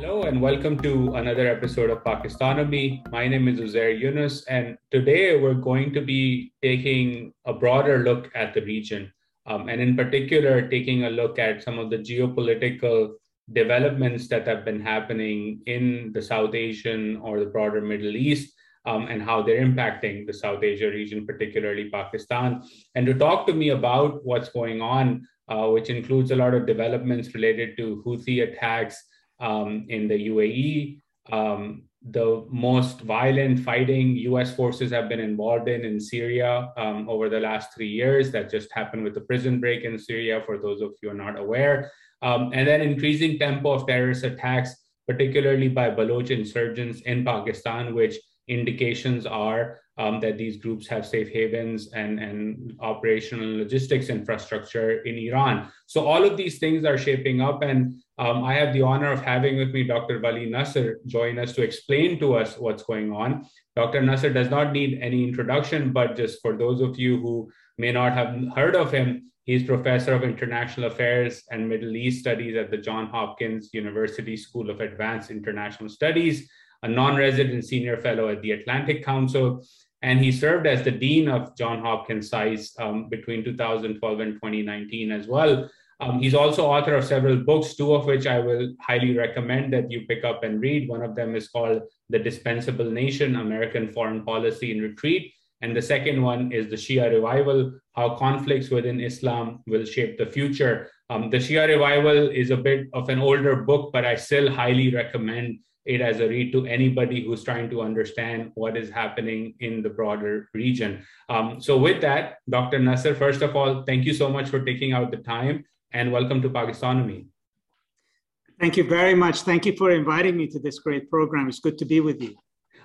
Hello and welcome to another episode of Pakistanomy. My name is Uzair Yunus, and today we're going to be taking a broader look at the region, um, and in particular, taking a look at some of the geopolitical developments that have been happening in the South Asian or the broader Middle East. Um, and how they're impacting the South Asia region, particularly Pakistan. And to talk to me about what's going on, uh, which includes a lot of developments related to Houthi attacks um, in the UAE. Um, the most violent fighting US forces have been involved in in Syria um, over the last three years. That just happened with the prison break in Syria, for those of you are not aware. Um, and then increasing tempo of terrorist attacks, particularly by Baloch insurgents in Pakistan, which indications are um, that these groups have safe havens and, and operational logistics infrastructure in Iran. So all of these things are shaping up. And um, I have the honor of having with me Dr. Wali Nasr join us to explain to us what's going on. Dr. Nasr does not need any introduction, but just for those of you who may not have heard of him, he's professor of international affairs and Middle East studies at the Johns Hopkins University School of Advanced International Studies, a non resident senior fellow at the Atlantic Council, and he served as the dean of John Hopkins SAIS um, between 2012 and 2019 as well. Um, he's also author of several books, two of which I will highly recommend that you pick up and read. One of them is called The Dispensable Nation American Foreign Policy in Retreat. And the second one is The Shia Revival How Conflicts Within Islam Will Shape the Future. Um, the Shia Revival is a bit of an older book, but I still highly recommend it as a read to anybody who's trying to understand what is happening in the broader region. Um, so, with that, Dr. Nasr, first of all, thank you so much for taking out the time and welcome to Pakistanomy. Thank you very much. Thank you for inviting me to this great program. It's good to be with you.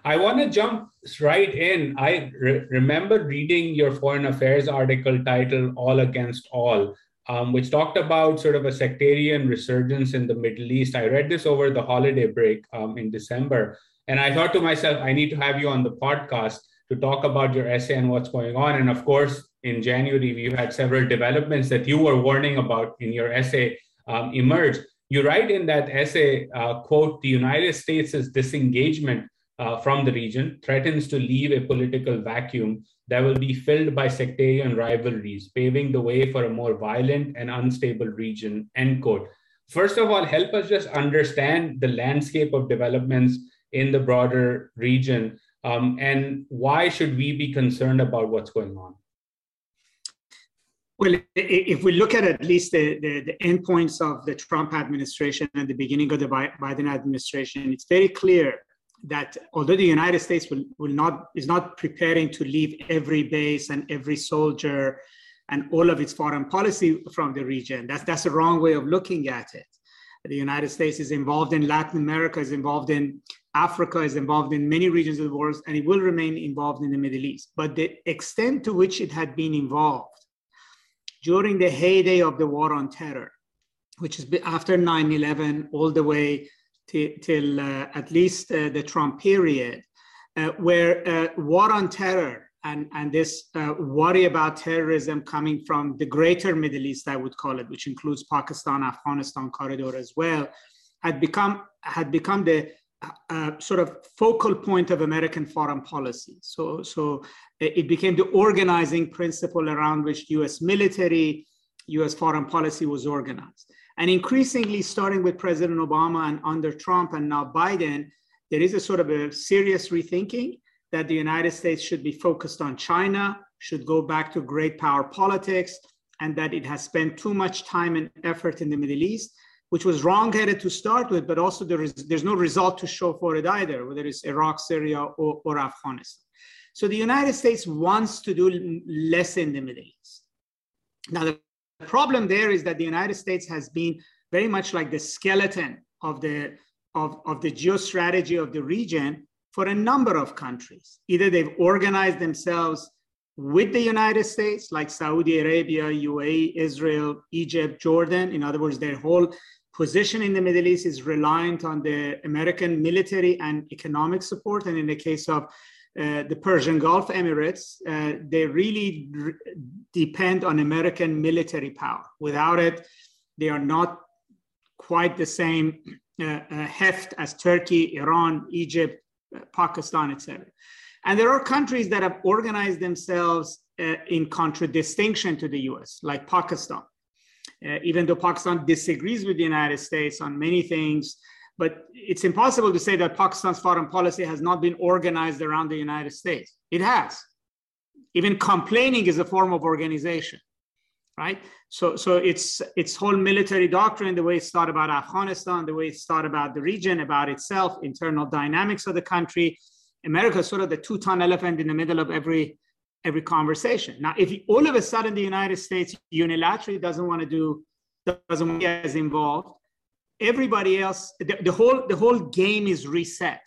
I want to jump right in. I re- remember reading your foreign affairs article titled All Against All um, which talked about sort of a sectarian resurgence in the Middle East. I read this over the holiday break um, in December, and I thought to myself, I need to have you on the podcast to talk about your essay and what's going on. And of course, in January, we had several developments that you were warning about in your essay um, emerge. You write in that essay, uh, quote, the United States' disengagement uh, from the region threatens to leave a political vacuum that will be filled by sectarian rivalries, paving the way for a more violent and unstable region, end quote. First of all, help us just understand the landscape of developments in the broader region um, and why should we be concerned about what's going on? Well, if we look at at least the, the, the endpoints of the Trump administration and the beginning of the Biden administration, it's very clear that although the United States will, will not is not preparing to leave every base and every soldier and all of its foreign policy from the region, that's that's the wrong way of looking at it. The United States is involved in Latin America, is involved in Africa, is involved in many regions of the world, and it will remain involved in the Middle East. But the extent to which it had been involved during the heyday of the war on terror, which is after 9 11, all the way t- till uh, at least uh, the Trump period, uh, where war on terror and, and this worry about terrorism coming from the greater Middle East, I would call it, which includes Pakistan, Afghanistan corridor as well, had become had become the uh, sort of focal point of American foreign policy. So, so it became the organizing principle around which U.S. military, U.S. foreign policy was organized. And increasingly, starting with President Obama and under Trump and now Biden, there is a sort of a serious rethinking that the United States should be focused on China, should go back to great power politics, and that it has spent too much time and effort in the Middle East, which was wrong-headed to start with, but also there is, there's no result to show for it either, whether it's Iraq, Syria, or, or Afghanistan. So the United States wants to do less in the Middle East. Now, the problem there is that the United States has been very much like the skeleton of the of, of the geostrategy of the region for a number of countries. Either they've organized themselves with the United States, like Saudi Arabia, UAE, Israel, Egypt, Jordan. In other words, their whole position in the Middle East is reliant on the American military and economic support. And in the case of uh, the Persian Gulf Emirates, uh, they really depend on American military power. Without it, they are not quite the same uh, uh, heft as Turkey, Iran, Egypt, uh, Pakistan, etc. And there are countries that have organized themselves in contradistinction to the US, like Pakistan. Even though Pakistan disagrees with the United States on many things, but it's impossible to say that Pakistan's foreign policy has not been organized around the United States. It has. Even complaining is a form of organization, right? So, so it's its whole military doctrine, the way it's thought about Afghanistan, the way it's thought about the region, about itself, internal dynamics of the country. America is sort of the two-ton elephant in the middle of every every conversation. Now, if all of a sudden the United States unilaterally doesn't want to do, doesn't want to get as involved, everybody else, the, the whole the whole game is reset.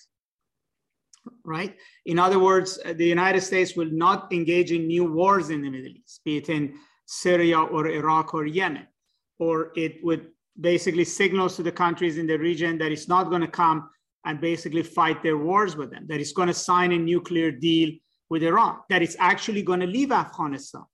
Right. In other words, uh, the United States will not engage in new wars in the Middle East, be it in Syria or Iraq or Yemen, or it would basically signals to the countries in the region that it's not going to come and basically fight their wars with them, that it's going to sign a nuclear deal with Iran, that it's actually going to leave Afghanistan.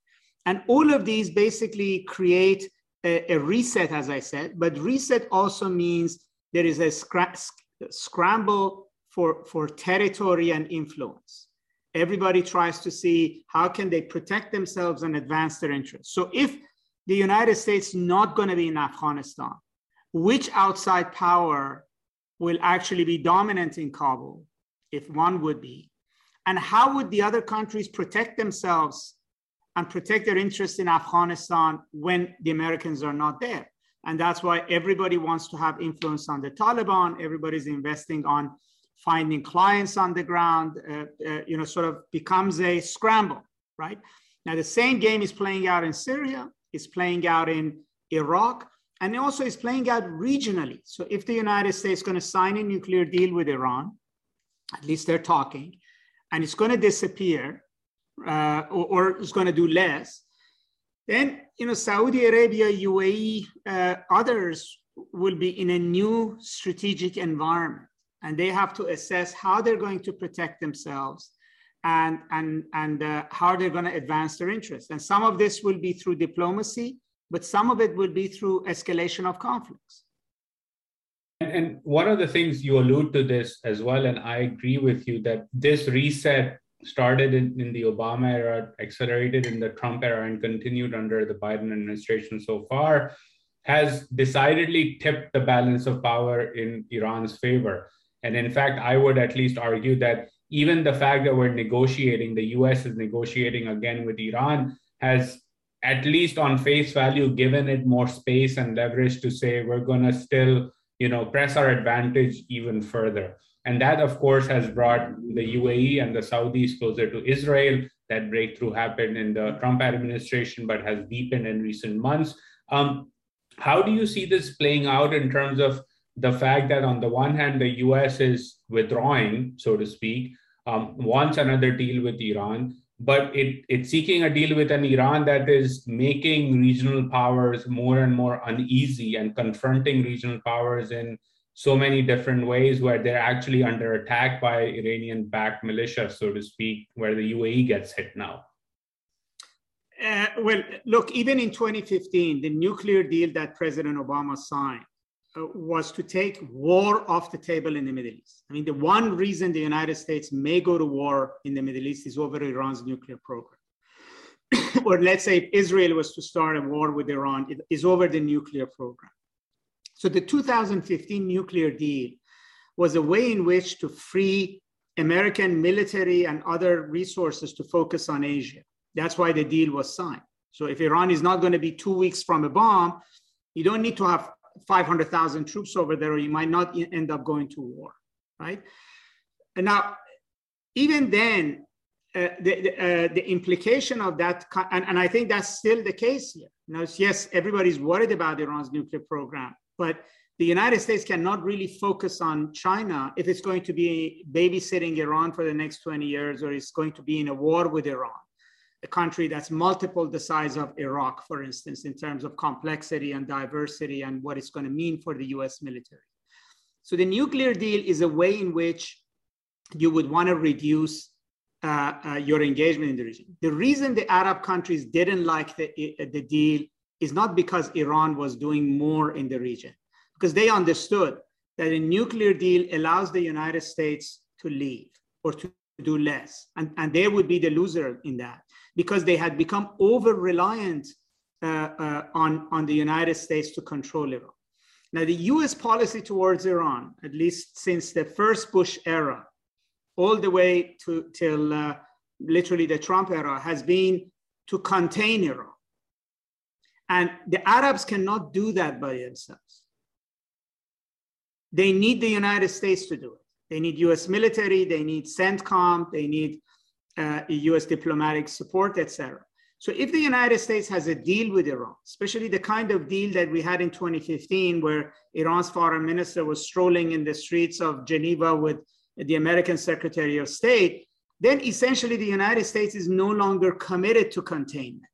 And all of these basically create a, a reset, as I said, but reset also means there is a scra- scramble for, for territory and influence. Everybody tries to see how can they protect themselves and advance their interests. So if the United States not going to be in Afghanistan, which outside power will actually be dominant in Kabul, if one would be, and how would the other countries protect themselves and protect their interests in Afghanistan when the Americans are not there? And that's why everybody wants to have influence on the Taliban. Everybody's investing on finding clients on the ground, uh, uh, you know, sort of becomes a scramble, right? Now, the same game is playing out in Syria, is playing out in Iraq, and also is playing out regionally. So if the United States is going to sign a nuclear deal with Iran, at least they're talking, and it's going to disappear uh, or, or, it's going to do less, then you know Saudi Arabia, UAE, uh, others will be in a new strategic environment, and they have to assess how they're going to protect themselves and and and uh, how they're going to advance their interests. And some of this will be through diplomacy, but some of it will be through escalation of conflicts. And, and one of the things you allude to this as well, and I agree with you that this reset started in, in the Obama era, accelerated in the Trump era, and continued under the Biden administration so far, has decidedly tipped the balance of power in Iran's favor. And in fact, I would at least argue that even the fact that we're negotiating, the US is negotiating again with Iran, has at least on face value given it more space and leverage to say we're going to still you know, press our advantage even further. And that, of course, has brought the UAE and the Saudis closer to Israel. That breakthrough happened in the Trump administration, but has deepened in recent months. Um, how do you see this playing out in terms of the fact that, on the one hand, the US is withdrawing, so to speak, um, wants another deal with Iran, but it, it's seeking a deal with an Iran that is making regional powers more and more uneasy and confronting regional powers in so many different ways where they're actually under attack by Iranian backed militia, so to speak, where the UAE gets hit now. Uh, well, look, even in 2015, the nuclear deal that President Obama signed uh, was to take war off the table in the Middle East. I mean, the one reason the United States may go to war in the Middle East is over Iran's nuclear program. or let's say if Israel was to start a war with Iran, it is over the nuclear program. So the 2015 nuclear deal was a way in which to free American military and other resources to focus on Asia. That's why the deal was signed. So if Iran is not going to be two weeks from a bomb, you don't need to have 500,000 troops over there, or you might not end up going to war, right? And now, even then, uh, the, the, uh, the, implication of that, and, and, I think that's still the case here. Know, yes, everybody's worried about Iran's nuclear program, but the United States cannot really focus on China if it's going to be babysitting Iran for the next 20 years or it's going to be in a war with Iran a country that's multiple the size of Iraq, for instance, in terms of complexity and diversity and what it's going to mean for the US military. So the nuclear deal is a way in which you would want to reduce uh, uh, your engagement in the region. The reason the Arab countries didn't like the, uh, the deal is not because Iran was doing more in the region, because they understood that a nuclear deal allows the United States to leave or to do less. And, and they would be the loser in that because they had become over reliant uh, uh, on, on the United States to control Iran. Now, the US policy towards Iran, at least since the first Bush era, all the way to till uh, literally the Trump era, has been to contain Iran. And the Arabs cannot do that by themselves. They need the United States to do it. They need US military, they need CENTCOM, they need uh, US diplomatic support, etc. So if the United States has a deal with Iran, especially the kind of deal that we had in 2015, where Iran's foreign minister was strolling in the streets of Geneva with the American Secretary of State, then essentially the United States is no longer committed to containment.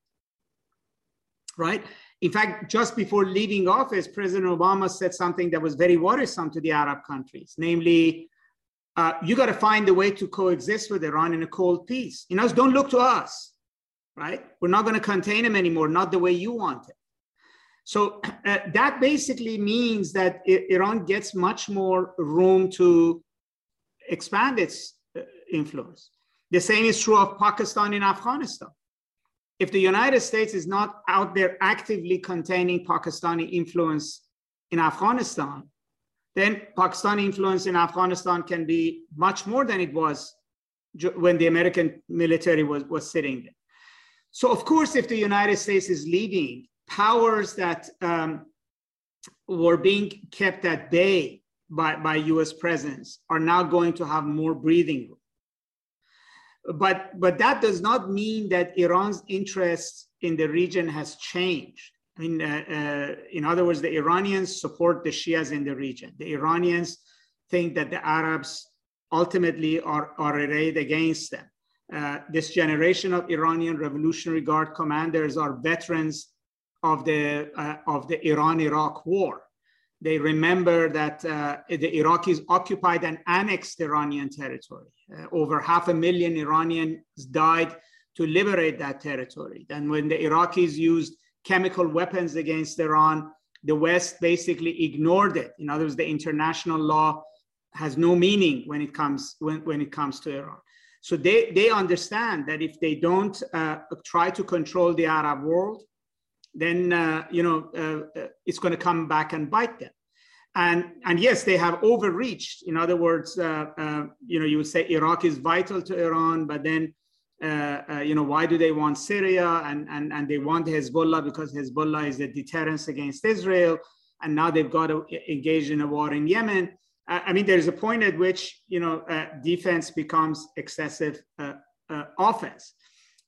Right? In fact, just before leaving office, President Obama said something that was very worrisome to the Arab countries, namely, uh, you got to find a way to coexist with Iran in a cold peace. You know, don't look to us, right? We're not going to contain them anymore, not the way you want it. So uh, that basically means that Iran gets much more room to expand its uh, influence. The same is true of Pakistan and Afghanistan. If the United States is not out there actively containing Pakistani influence in Afghanistan, then Pakistani influence in Afghanistan can be much more than it was when the American military was, was sitting there. So, of course, if the United States is leaving, powers that um, were being kept at bay by, by US presence are now going to have more breathing room. But, but that does not mean that Iran's interest in the region has changed. I mean, uh, uh, in other words, the Iranians support the Shias in the region. The Iranians think that the Arabs ultimately are, are arrayed against them. Uh, this generation of Iranian Revolutionary Guard commanders are veterans of the, uh, of the Iran-Iraq war. They remember that uh, the Iraqis occupied and annexed Iranian territory. Uh, over half a million Iranians died to liberate that territory. And when the Iraqis used chemical weapons against Iran, the West basically ignored it. In other words, the international law has no meaning when it comes when, when it comes to Iran. So they, they understand that if they don't uh, try to control the Arab world, then uh, you know uh, uh it's going to come back and bite them. And and yes, they have overreached. In other words, uh, uh, you know you would say Iraq is vital to Iran, but then uh, you know, why do they want Syria? And, and, and they want Hezbollah because Hezbollah is a deterrence against Israel. And now they've got to engage in a war in Yemen. I mean, there's a point at which, you know, defense becomes excessive offense.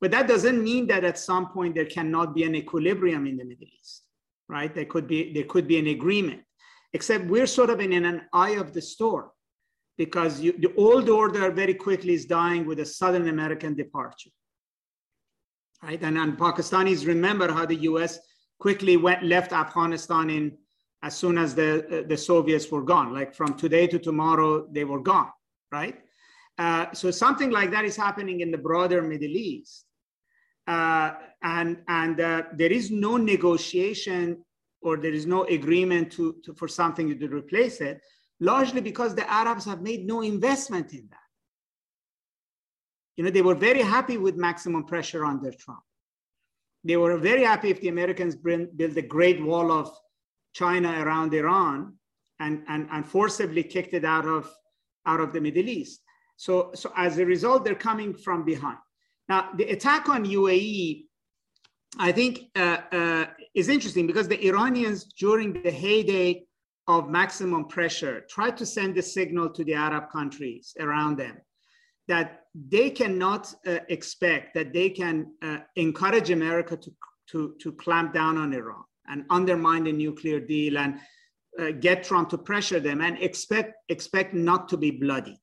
But that doesn't mean that at some point there cannot be an equilibrium in the Middle East, right? There could be, there could be an agreement, except we're sort of in an eye of the storm because you, the old order very quickly is dying with a Southern American departure. Right? And, and Pakistanis remember how the US quickly went left Afghanistan in as soon as the, the Soviets were gone. Like from today to tomorrow, they were gone, right? Uh, so something like that is happening in the broader Middle East. Uh, and and uh, there is no negotiation or there is no agreement to, to, for something to replace it largely because the Arabs have made no investment in that. You know, they were very happy with maximum pressure under Trump. They were very happy if the Americans bring, built a great wall of China around Iran and, and, and forcibly kicked it out of, out of the Middle East. So, so as a result, they're coming from behind. Now, the attack on UAE, I think, uh, uh, is interesting because the Iranians, during the heyday of maximum pressure, try to send a signal to the Arab countries around them that they cannot uh, expect that they can uh, encourage America to, to, to clamp down on Iran and undermine the nuclear deal and uh, get Trump to pressure them and expect, expect not to be bloodied.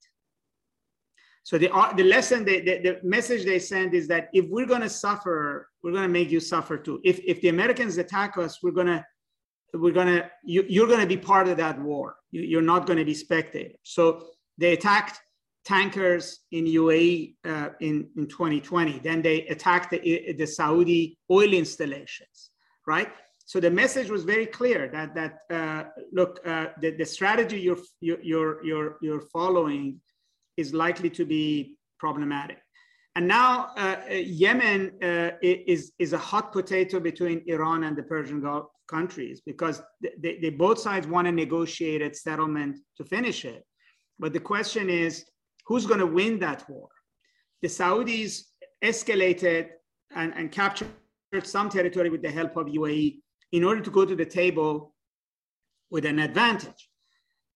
So the, uh, the lesson, they, the, the message they send is that if we're going to suffer, we're going to make you suffer too. If, if the Americans attack us, we're going to we're gonna you, you're gonna be part of that war. You, are not gonna be spectators. So they attacked tankers in UAE uh, in in 2020. Then they attacked the, the Saudi oil installations, right? So the message was very clear that that uh, look, uh, the, the strategy you're you're you're you're following is likely to be problematic. And now uh, Yemen uh, is, is a hot potato between Iran and the Persian Gulf countries because they, they both sides want a negotiated settlement to finish it. But the question is, who's going to win that war? The Saudis escalated and, and captured some territory with the help of UAE in order to go to the table with an advantage.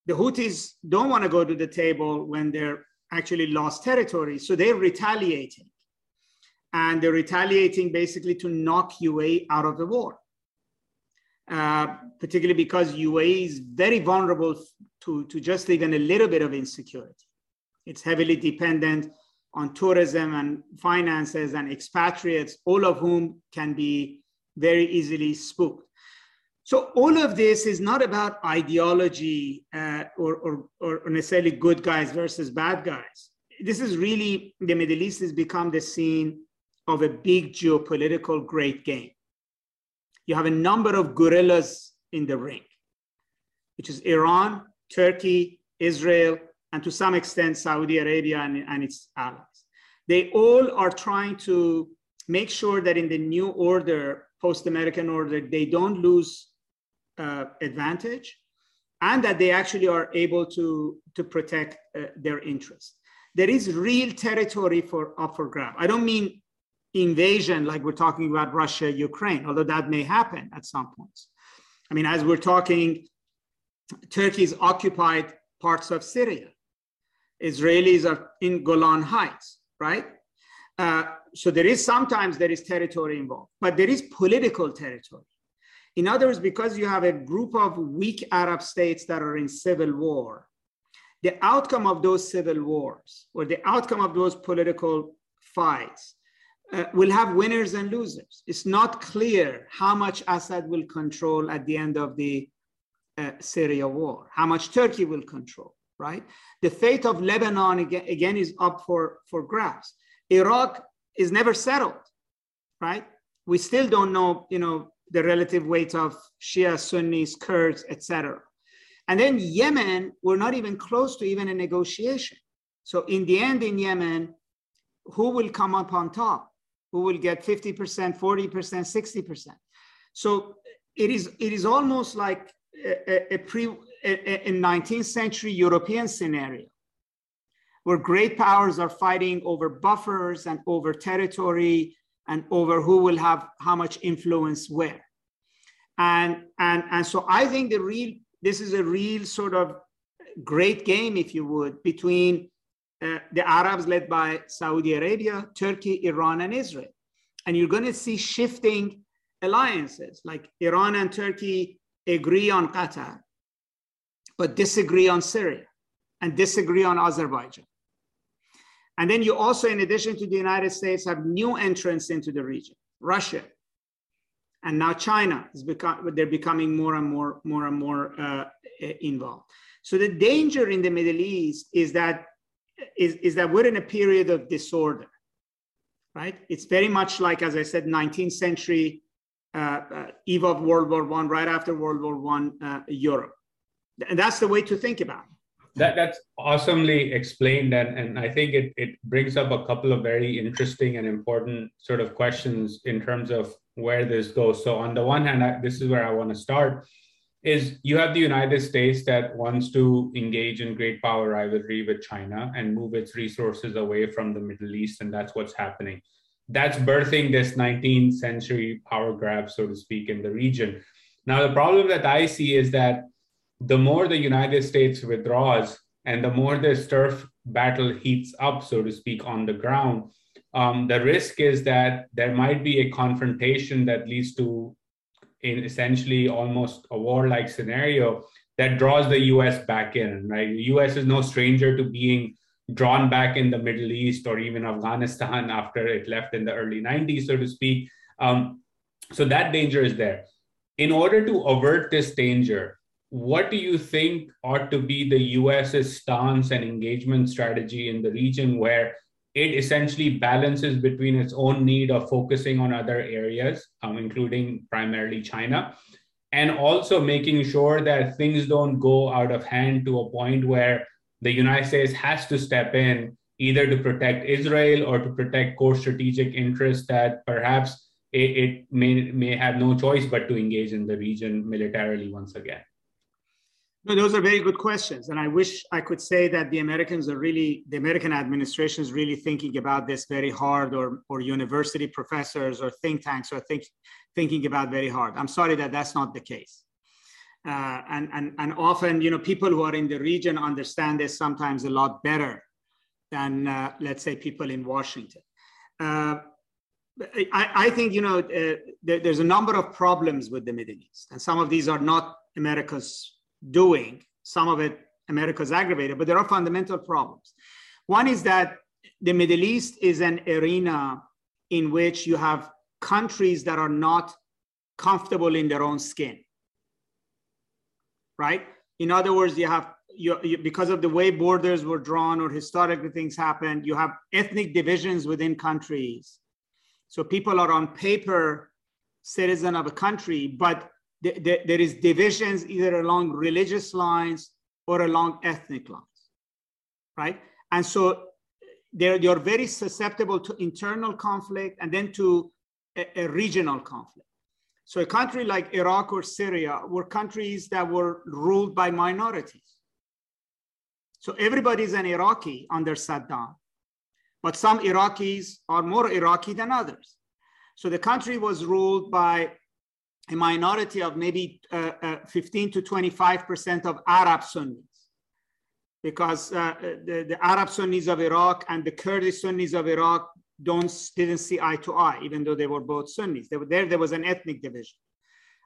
The Houthis don't want to go to the table when they're actually lost territory, so they're retaliating. And they're retaliating basically to knock UAE out of the war, uh, particularly because UAE is very vulnerable to, to just even a little bit of insecurity. It's heavily dependent on tourism and finances and expatriates, all of whom can be very easily spooked. So all of this is not about ideology uh, or, or, or necessarily good guys versus bad guys. This is really, the Middle East has become the scene of a big geopolitical great game. You have a number of gorillas in the ring, which is Iran, Turkey, Israel, and to some extent, Saudi Arabia and, and its allies. They all are trying to make sure that in the new order, post American order, they don't lose uh, advantage and that they actually are able to, to protect uh, their interests. There is real territory for up for grab. I don't mean invasion like we're talking about Russia, Ukraine, although that may happen at some points. I mean, as we're talking, Turkey's occupied parts of Syria. Israelis are in Golan Heights, right? Uh, so there is sometimes there is territory involved, but there is political territory. In other words, because you have a group of weak Arab states that are in civil war, the outcome of those civil wars or the outcome of those political fights uh, will have winners and losers. It's not clear how much Assad will control at the end of the uh, Syria war, how much Turkey will control, right? The fate of Lebanon again, again is up for, for grabs. Iraq is never settled, right? We still don't know, you know, the relative weight of Shia, Sunnis, Kurds, etc. And then Yemen, we're not even close to even a negotiation. So in the end, in Yemen, who will come up on top? Who will get 50%, 40%, 60%? So it is, it is almost like a, a pre, a, a 19th century European scenario where great powers are fighting over buffers and over territory and over who will have how much influence where. And, and, and so I think the real, this is a real sort of great game, if you would, between uh, the Arabs led by Saudi Arabia, Turkey, Iran, and Israel. And you're going to see shifting alliances, like Iran and Turkey agree on Qatar, but disagree on Syria and disagree on Azerbaijan. And then you also, in addition to the United States, have new entrants into the region, Russia. And now China is become, they're becoming more and more, more and more uh, involved. So the danger in the Middle East is that, is, is that we're in a period of disorder, right? It's very much like, as I said, 19th century uh, uh, eve of World War One, right after World War One, uh, Europe. And that's the way to think about it that that's awesomely explained and, and i think it, it brings up a couple of very interesting and important sort of questions in terms of where this goes. So on the one hand I, this is where i want to start is you have the united states that wants to engage in great power rivalry with china and move its resources away from the middle east and that's what's happening. That's birthing this 19th century power grab so to speak in the region. Now the problem that i see is that the more the United States withdraws and the more this turf battle heats up, so to speak, on the ground, um, the risk is that there might be a confrontation that leads to in essentially almost a war-like scenario that draws the US back in, right? The US is no stranger to being drawn back in the Middle East or even Afghanistan after it left in the early 90s, so to speak. Um, so that danger is there. In order to avert this danger, what do you think ought to be the US's stance and engagement strategy in the region where it essentially balances between its own need of focusing on other areas, um, including primarily China, and also making sure that things don't go out of hand to a point where the United States has to step in either to protect Israel or to protect core strategic interests that perhaps it, it may, may have no choice but to engage in the region militarily once again. No, those are very good questions. And I wish I could say that the Americans are really, the American administration is really thinking about this very hard, or, or university professors or think tanks are think, thinking about very hard. I'm sorry that that's not the case. Uh, and, and, and often, you know, people who are in the region understand this sometimes a lot better than, uh, let's say, people in Washington. Uh, I, I, think, you know, uh, there, there's a number of problems with the Middle East, and some of these are not America's doing. Some of it America's aggravated, but there are fundamental problems. One is that the Middle East is an arena in which you have countries that are not comfortable in their own skin. Right? In other words, you have you, you, because of the way borders were drawn or historically things happened, you have ethnic divisions within countries. So people are on paper citizen of a country, but there is divisions either along religious lines or along ethnic lines, right? And so they're, you're very susceptible to internal conflict and then to a, a regional conflict. So a country like Iraq or Syria were countries that were ruled by minorities. So everybody's an Iraqi under Saddam, but some Iraqis are more Iraqi than others. So the country was ruled by a minority of maybe uh, uh, 15 to 25% of Arab Sunnis. Because uh, the, the, Arab Sunnis of Iraq and the Kurdish Sunnis of Iraq don't, didn't see eye to eye, even though they were both Sunnis. Were, there, there was an ethnic division.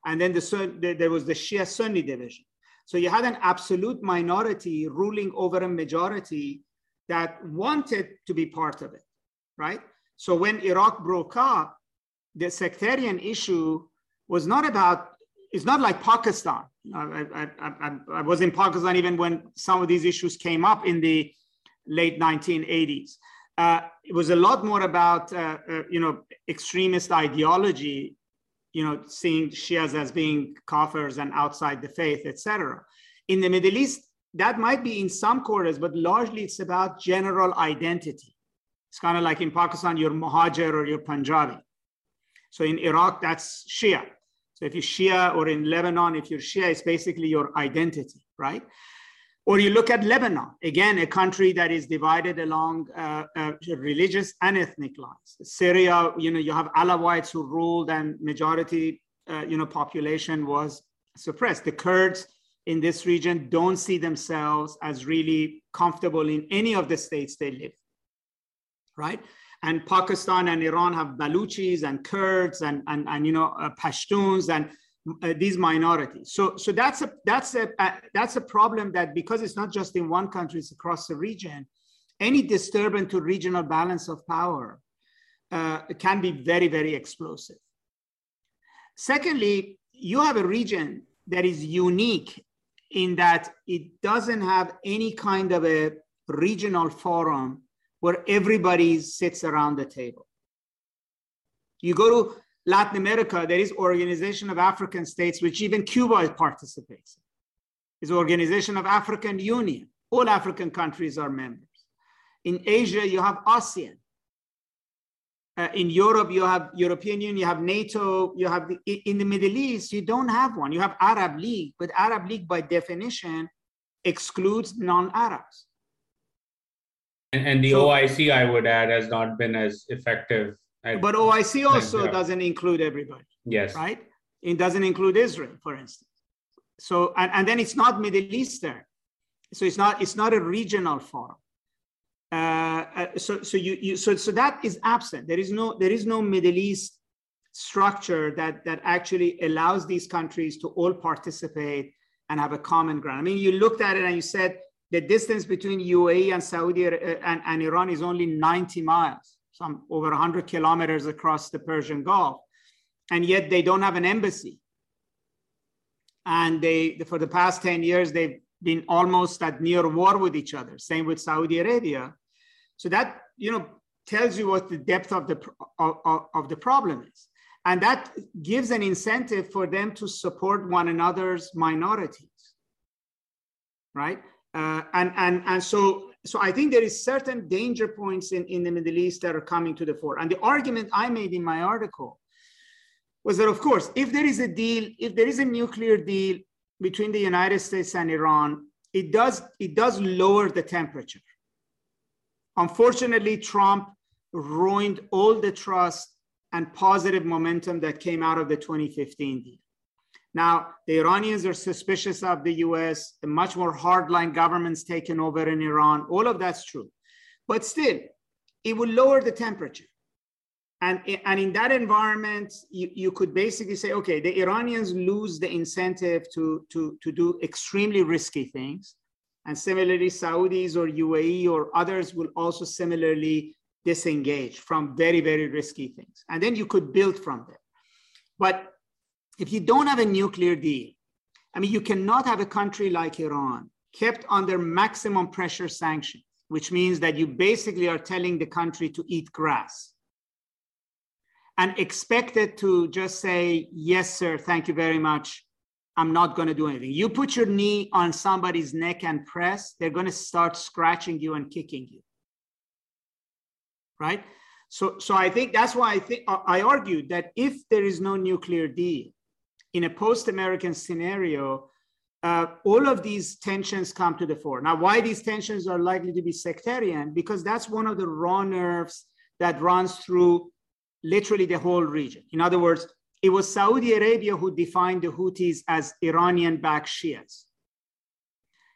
And then the, the, there was the Shia Sunni division. So you had an absolute minority ruling over a majority that wanted to be part of it, right? So when Iraq broke up, the sectarian issue was not about, it's not like Pakistan. I, I, I, I, was in Pakistan even when some of these issues came up in the late 1980s. Uh, it was a lot more about, uh, uh, you know, extremist ideology, you know, seeing Shias as being kafirs and outside the faith, etc. In the Middle East, that might be in some quarters, but largely it's about general identity. It's kind of like in Pakistan, you're Muhajir or you're Punjabi. So in Iraq, that's Shia. So if you're Shia or in Lebanon, if you're Shia, it's basically your identity, right? Or you look at Lebanon, again, a country that is divided along uh, uh, religious and ethnic lines. Syria, you know, you have Alawites who ruled and majority, uh, you know, population was suppressed. The Kurds in this region don't see themselves as really comfortable in any of the states they live, right? And Pakistan and Iran have Baluchis and Kurds and, and, and you know, uh, Pashtuns and uh, these minorities. So, so that's a that's a uh, that's a problem that because it's not just in one country, it's across the region. Any disturbance to regional balance of power uh, can be very very explosive. Secondly, you have a region that is unique in that it doesn't have any kind of a regional forum where everybody sits around the table. You go to Latin America, there is Organization of African States, which even Cuba participates in. Organization of African Union. All African countries are members. In Asia, you have ASEAN. Uh, in Europe, you have European Union, you have NATO, you have the, in the Middle East, you don't have one. You have Arab League, but Arab League by definition excludes non-Arabs. And, and the so, OIC, I would add, has not been as effective. but OIC also doesn't include everybody. Yes. Right? It doesn't include Israel, for instance. So and, and then it's not Middle Eastern. So it's not it's not a regional forum. Uh, uh, so so you, you so so that is absent. There is no there is no Middle East structure that that actually allows these countries to all participate and have a common ground. I mean, you looked at it and you said the distance between UAE and Saudi uh, and, and Iran is only 90 miles, some over 100 kilometers across the Persian Gulf. And yet they don't have an embassy. And they, for the past 10 years, they've been almost at near war with each other. Same with Saudi Arabia. So that you know tells you what the depth of the of, of the problem is, and that gives an incentive for them to support one another's minorities, right? Uh, and and and so so I think there is certain danger points in, in the Middle East that are coming to the fore. And the argument I made in my article was that, of course, if there is a deal, if there is a nuclear deal between the United States and Iran, it does, it does lower the temperature. Unfortunately, Trump ruined all the trust and positive momentum that came out of the 2015 deal. Now, the Iranians are suspicious of the US, the much more hardline governments taken over in Iran. All of that's true. But still, it will lower the temperature. And, and in that environment, you, you could basically say, okay, the Iranians lose the incentive to, to, to do extremely risky things. And similarly, Saudis or UAE or others will also similarly disengage from very, very risky things. And then you could build from there. But if you don't have a nuclear deal, I mean, you cannot have a country like Iran kept under maximum pressure sanctions, which means that you basically are telling the country to eat grass and expect it to just say, yes, sir, thank you very much. I'm not going to do anything. You put your knee on somebody's neck and press, they're going to start scratching you and kicking you. Right? So, so I think that's why I think I argued that if there is no nuclear deal in a post-American scenario, uh, all of these tensions come to the fore. Now, why these tensions are likely to be sectarian? Because that's one of the raw nerves that runs through literally the whole region. In other words, it was Saudi Arabia who defined the Houthis as Iranian-backed Shias.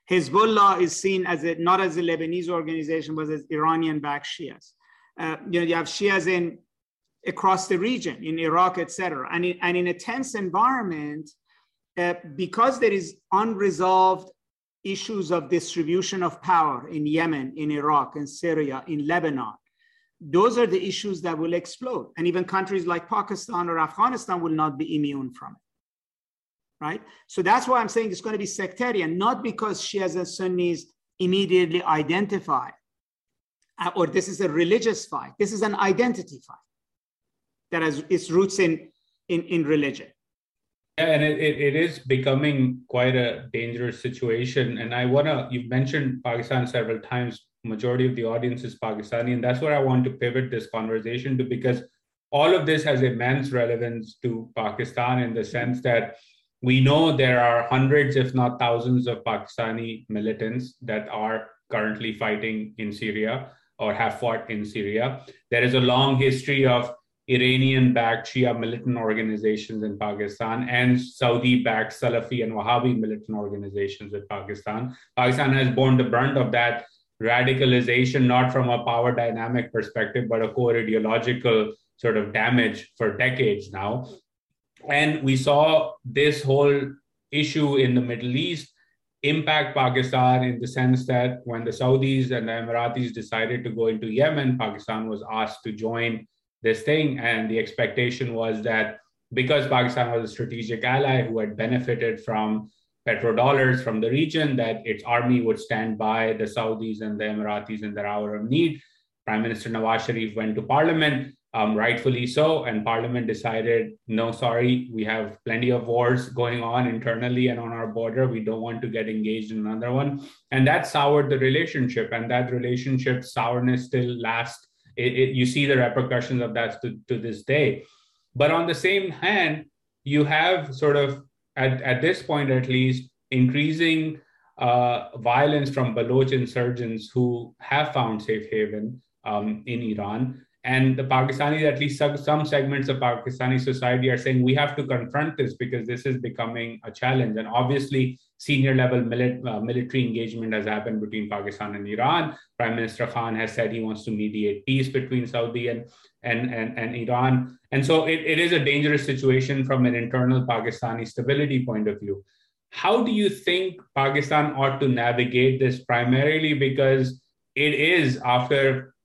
Hezbollah is seen as a, not as a Lebanese organization, but as Iranian-backed Shias. Uh, you know, you have Shias in across the region, in Iraq, etc. And, in, and in a tense environment, uh, because there is unresolved issues of distribution of power in Yemen, in Iraq, in Syria, in Lebanon, those are the issues that will explode. And even countries like Pakistan or Afghanistan will not be immune from it. Right? So that's why I'm saying it's going to be sectarian, not because Shias and Sunnis immediately identify, uh, or this is a religious fight. This is an identity fight that has its roots in, in, in religion. Yeah, and it, it, is becoming quite a dangerous situation. And I want to, you've mentioned Pakistan several times majority of the audience is Pakistani. And that's where I want to pivot this conversation to because all of this has immense relevance to Pakistan in the sense that we know there are hundreds, if not thousands, of Pakistani militants that are currently fighting in Syria or have fought in Syria. There is a long history of Iranian backed Shia militant organizations in Pakistan and Saudi backed Salafi and Wahhabi militant organizations in Pakistan. Pakistan has borne the brunt of that radicalization, not from a power dynamic perspective, but a core ideological sort of damage for decades now. And we saw this whole issue in the Middle East impact Pakistan in the sense that when the Saudis and the Emiratis decided to go into Yemen, Pakistan was asked to join this thing. And the expectation was that because Pakistan was a strategic ally who had benefited from petrodollars from the region, that its army would stand by the Saudis and the Emiratis in their hour of need. Prime Minister Nawaz Sharif went to parliament, um, rightfully so, and parliament decided, no, sorry, we have plenty of wars going on internally and on our border. We don't want to get engaged in another one. And that soured the relationship, and that relationship sourness still lasts. It, it, you see the repercussions of that to, to this day. But on the same hand, you have sort of at, at this point at least, increasing uh, violence from Baloch insurgents who have found safe haven um, in Iran. And the Pakistanis, at least some, some segments of Pakistani society, are saying we have to confront this because this is becoming a challenge. And obviously, senior level uh, military engagement has happened between Pakistan and Iran. Prime Minister Khan has said he wants to mediate peace between Saudi and, and, and, and Iran. And so it, it is a dangerous situation from an internal Pakistani stability point of view. How do you think Pakistan ought to navigate this primarily because it is, after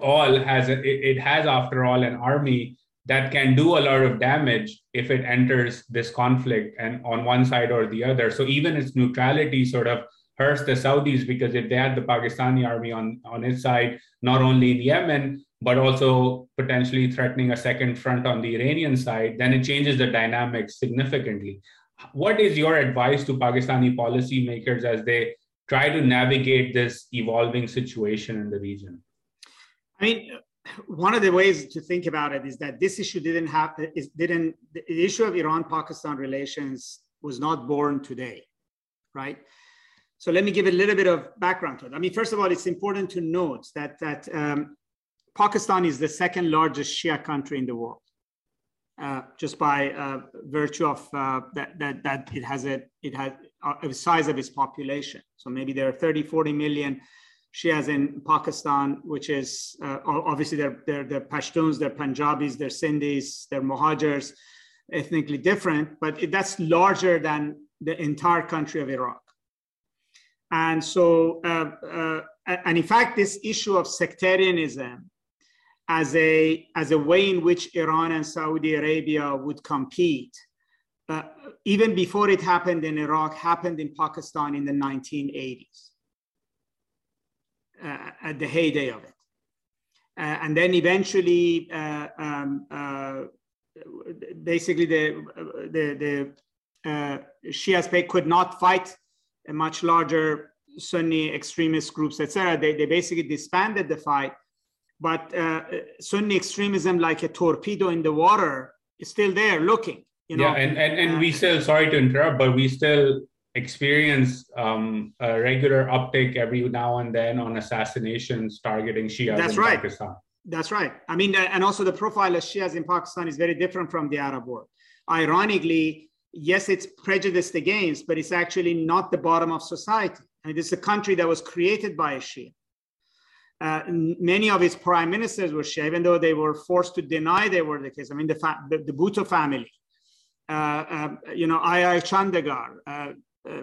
all has a, it has after all an army that can do a lot of damage if it enters this conflict and on one side or the other so even its neutrality sort of hurts the Saudis because if they had the Pakistani army on, on its side, not only in Yemen, but also potentially threatening a second front on the Iranian side, then it changes the dynamics significantly. What is your advice to Pakistani policymakers as they try to navigate this evolving situation in the region? I mean, one of the ways to think about it is that this issue didn't have is didn't the issue of Iran-Pakistan relations was not born today, right? So let me give a little bit of background to it. I mean, first of all, it's important to note that that um, Pakistan is the second largest Shia country in the world, uh, just by uh, virtue of uh, that, that that it has a it has a size of its population. So maybe there are 30, 40 million Shias in Pakistan, which is uh, obviously they're, they're, they're Pashtuns, they're Punjabis, they're Sindhis, they're ethnically different, but it, that's larger than the entire country of Iraq. And so, uh, uh, and in fact, this issue of sectarianism as a, as a way in which Iran and Saudi Arabia would compete, uh, even before it happened in Iraq, happened in Pakistan in the 1980s uh, at the heyday of it. Uh, and then eventually, uh, um, uh, basically, the, the, the uh, Shias could not fight a much larger Sunni extremist groups, etc. They, they basically disbanded the fight. But uh, Sunni extremism, like a torpedo in the water, is still there looking. You know? Yeah, and, and, and we still, sorry to interrupt, but we still experience um, a regular uptick every now and then on assassinations targeting Shias That's in right. Pakistan. That's right. I mean, and also the profile of Shias in Pakistan is very different from the Arab world. Ironically, yes, it's prejudiced against, but it's actually not the bottom of society. I mean, this is a country that was created by a Shia. Uh, many of its prime ministers were Shia, even though they were forced to deny they were the case. I mean, the, fa- the, the Bhutto family, uh, uh, you know, I. I. Chundrigar, uh, uh,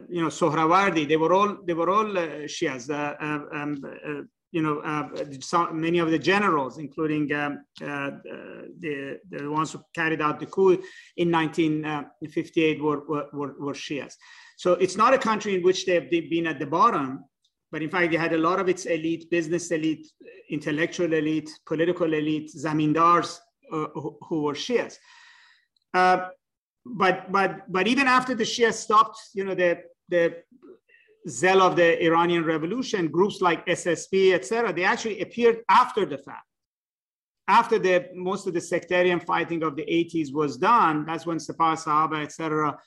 you know, Suhrawardy, they were all they were all uh, Shias. Uh, um, you know, some, many of the generals, including um, the the ones who carried out the coup in 1958, were, were, were Shias. So it's not a country in which they've been at the bottom, but in fact, they had a lot of its elite, business elite, intellectual elite, political elite, zamindars uh, who, who, were Shias. But but but even after the Shia stopped, you know, the the zeal of the Iranian revolution, groups like SSP, etc., they actually appeared after the fact. After the most of the sectarian fighting of the 80s was done, that's when Sepah Sahaba, etc.,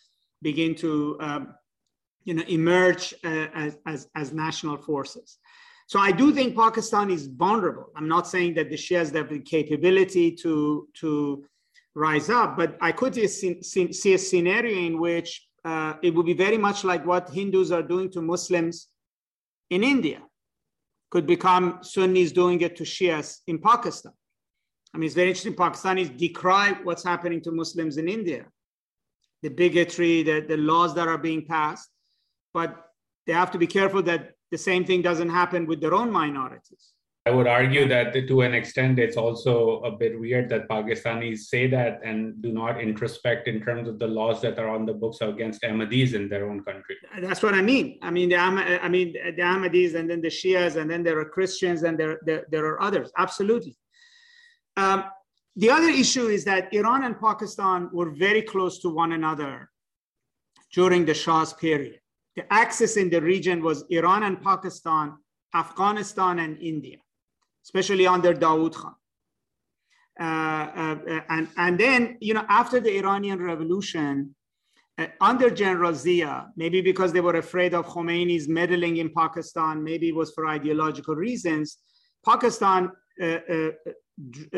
begin to um, you know emerge uh, as, as, as national forces. So I do think Pakistan is vulnerable. I'm not saying that the Shias have the capability to to rise up. But I could see see a scenario in which uh, it would be very much like what Hindus are doing to Muslims in India, could become Sunnis doing it to Shias in Pakistan. I mean, it's very interesting. Pakistanis decry what's happening to Muslims in India, the bigotry, the, the laws that are being passed, but they have to be careful that the same thing doesn't happen with their own minorities. I would argue that to an extent, it's also a bit weird that Pakistanis say that and do not introspect in terms of the laws that are on the books against Ahmadis in their own country. That's what I mean. I mean, the I mean the Ahmadis, and then the Shias, and then there are Christians, and there there, there are others. Absolutely. Um, the other issue is that Iran and Pakistan were very close to one another during the Shah's period. The axis in the region was Iran and Pakistan, Afghanistan and India especially under Dawood Khan. Uh, uh, and, and then, you know, after the Iranian Revolution, uh, under General Zia, maybe because they were afraid of Khomeini's meddling in Pakistan, maybe it was for ideological reasons, Pakistan uh, uh,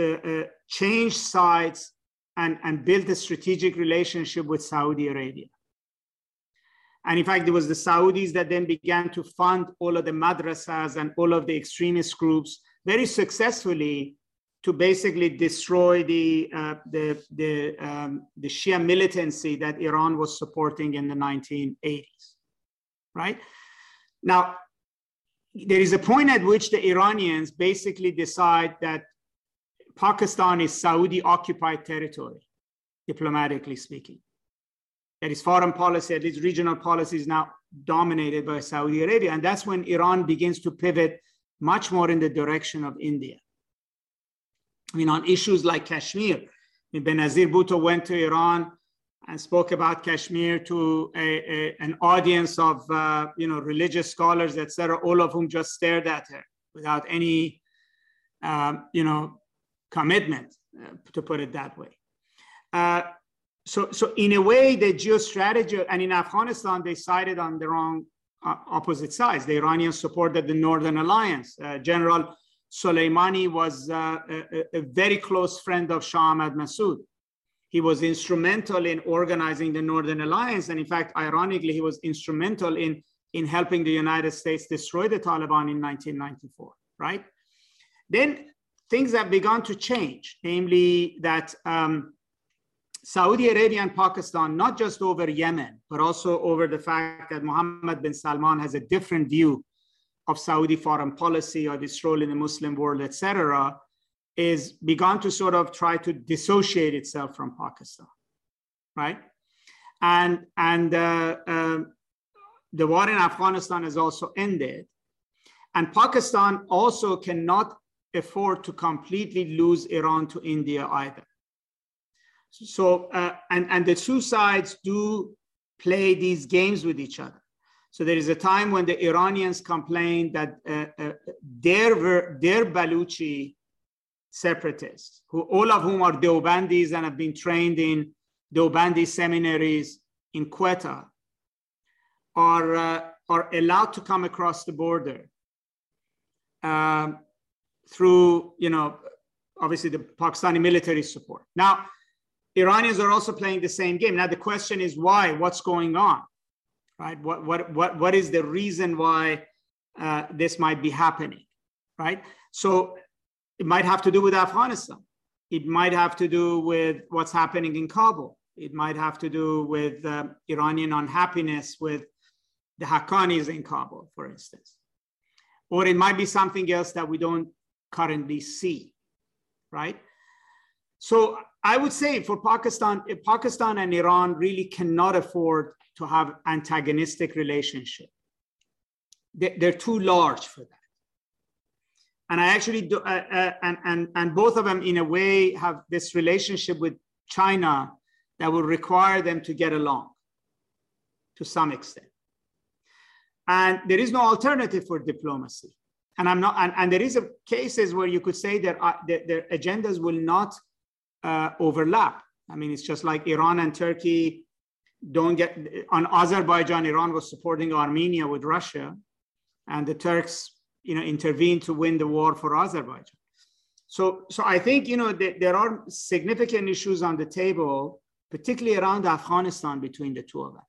uh, changed sides and, and built a strategic relationship with Saudi Arabia. And in fact, it was the Saudis that then began to fund all of the madrasas and all of the extremist groups very successfully to basically destroy the, uh, the, the, um, the Shia militancy that Iran was supporting in the 1980s, right? Now, there is a point at which the Iranians basically decide that Pakistan is Saudi occupied territory, diplomatically speaking. that is foreign policy, at least regional policy, is now dominated by Saudi Arabia. And that's when Iran begins to pivot much more in the direction of India. I mean, on issues like Kashmir, I mean, Benazir Bhutto went to Iran and spoke about Kashmir to a, a, an audience of uh, you know religious scholars, etc., all of whom just stared at her without any um, you know commitment, uh, to put it that way. Uh, so, so in a way, the geostrategy, and in Afghanistan, they sided on the wrong opposite sides. The Iranians supported the Northern Alliance. Uh, General Soleimani was uh, a, a, very close friend of Shah Ahmad Massoud. He was instrumental in organizing the Northern Alliance. And in fact, ironically, he was instrumental in, in helping the United States destroy the Taliban in 1994, right? Then things have begun to change, namely that um, Saudi Arabia and Pakistan, not just over Yemen, but also over the fact that Mohammed bin Salman has a different view of Saudi foreign policy or its role in the Muslim world, etc., is begun to sort of try to dissociate itself from Pakistan, right? And and uh, uh, the war in Afghanistan has also ended, and Pakistan also cannot afford to completely lose Iran to India either. So, uh, and, and the two sides do play these games with each other. So there is a time when the Iranians complained that uh, uh, their, their Baluchi separatists, who all of whom are Deobandis and have been trained in Deobandi seminaries in Quetta, are, uh, are allowed to come across the border um, through, you know, obviously the Pakistani military support. Now, Iranians are also playing the same game. Now the question is why? What's going on? Right? What what what what is the reason why uh, this might be happening? Right? So it might have to do with Afghanistan. It might have to do with what's happening in Kabul. It might have to do with uh, Iranian unhappiness with the Haqqanis in Kabul, for instance. Or it might be something else that we don't currently see, right? So I would say for Pakistan, Pakistan and Iran really cannot afford to have antagonistic relationship. They're too large for that. And I actually do, uh, uh, and, and, and both of them in a way have this relationship with China that will require them to get along to some extent. And there is no alternative for diplomacy. And I'm not, and, and there is a cases where you could say that uh, their, their agendas will not uh, overlap. I mean, it's just like Iran and Turkey don't get on Azerbaijan. Iran was supporting Armenia with Russia, and the Turks, you know, intervened to win the war for Azerbaijan. So, so I think you know th- there are significant issues on the table, particularly around Afghanistan between the two of them,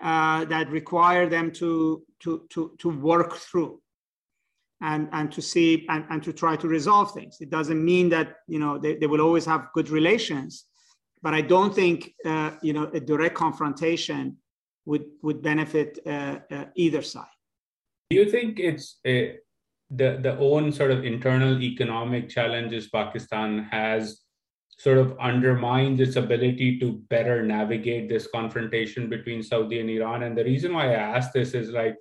uh, that require them to to to to work through and, and to see and, and to try to resolve things. It doesn't mean that you know they, they will always have good relations, but I don't think uh, you know a direct confrontation would would benefit uh, uh, either side. Do you think it's a, the the own sort of internal economic challenges Pakistan has sort of undermines its ability to better navigate this confrontation between Saudi and Iran? And the reason why I ask this is like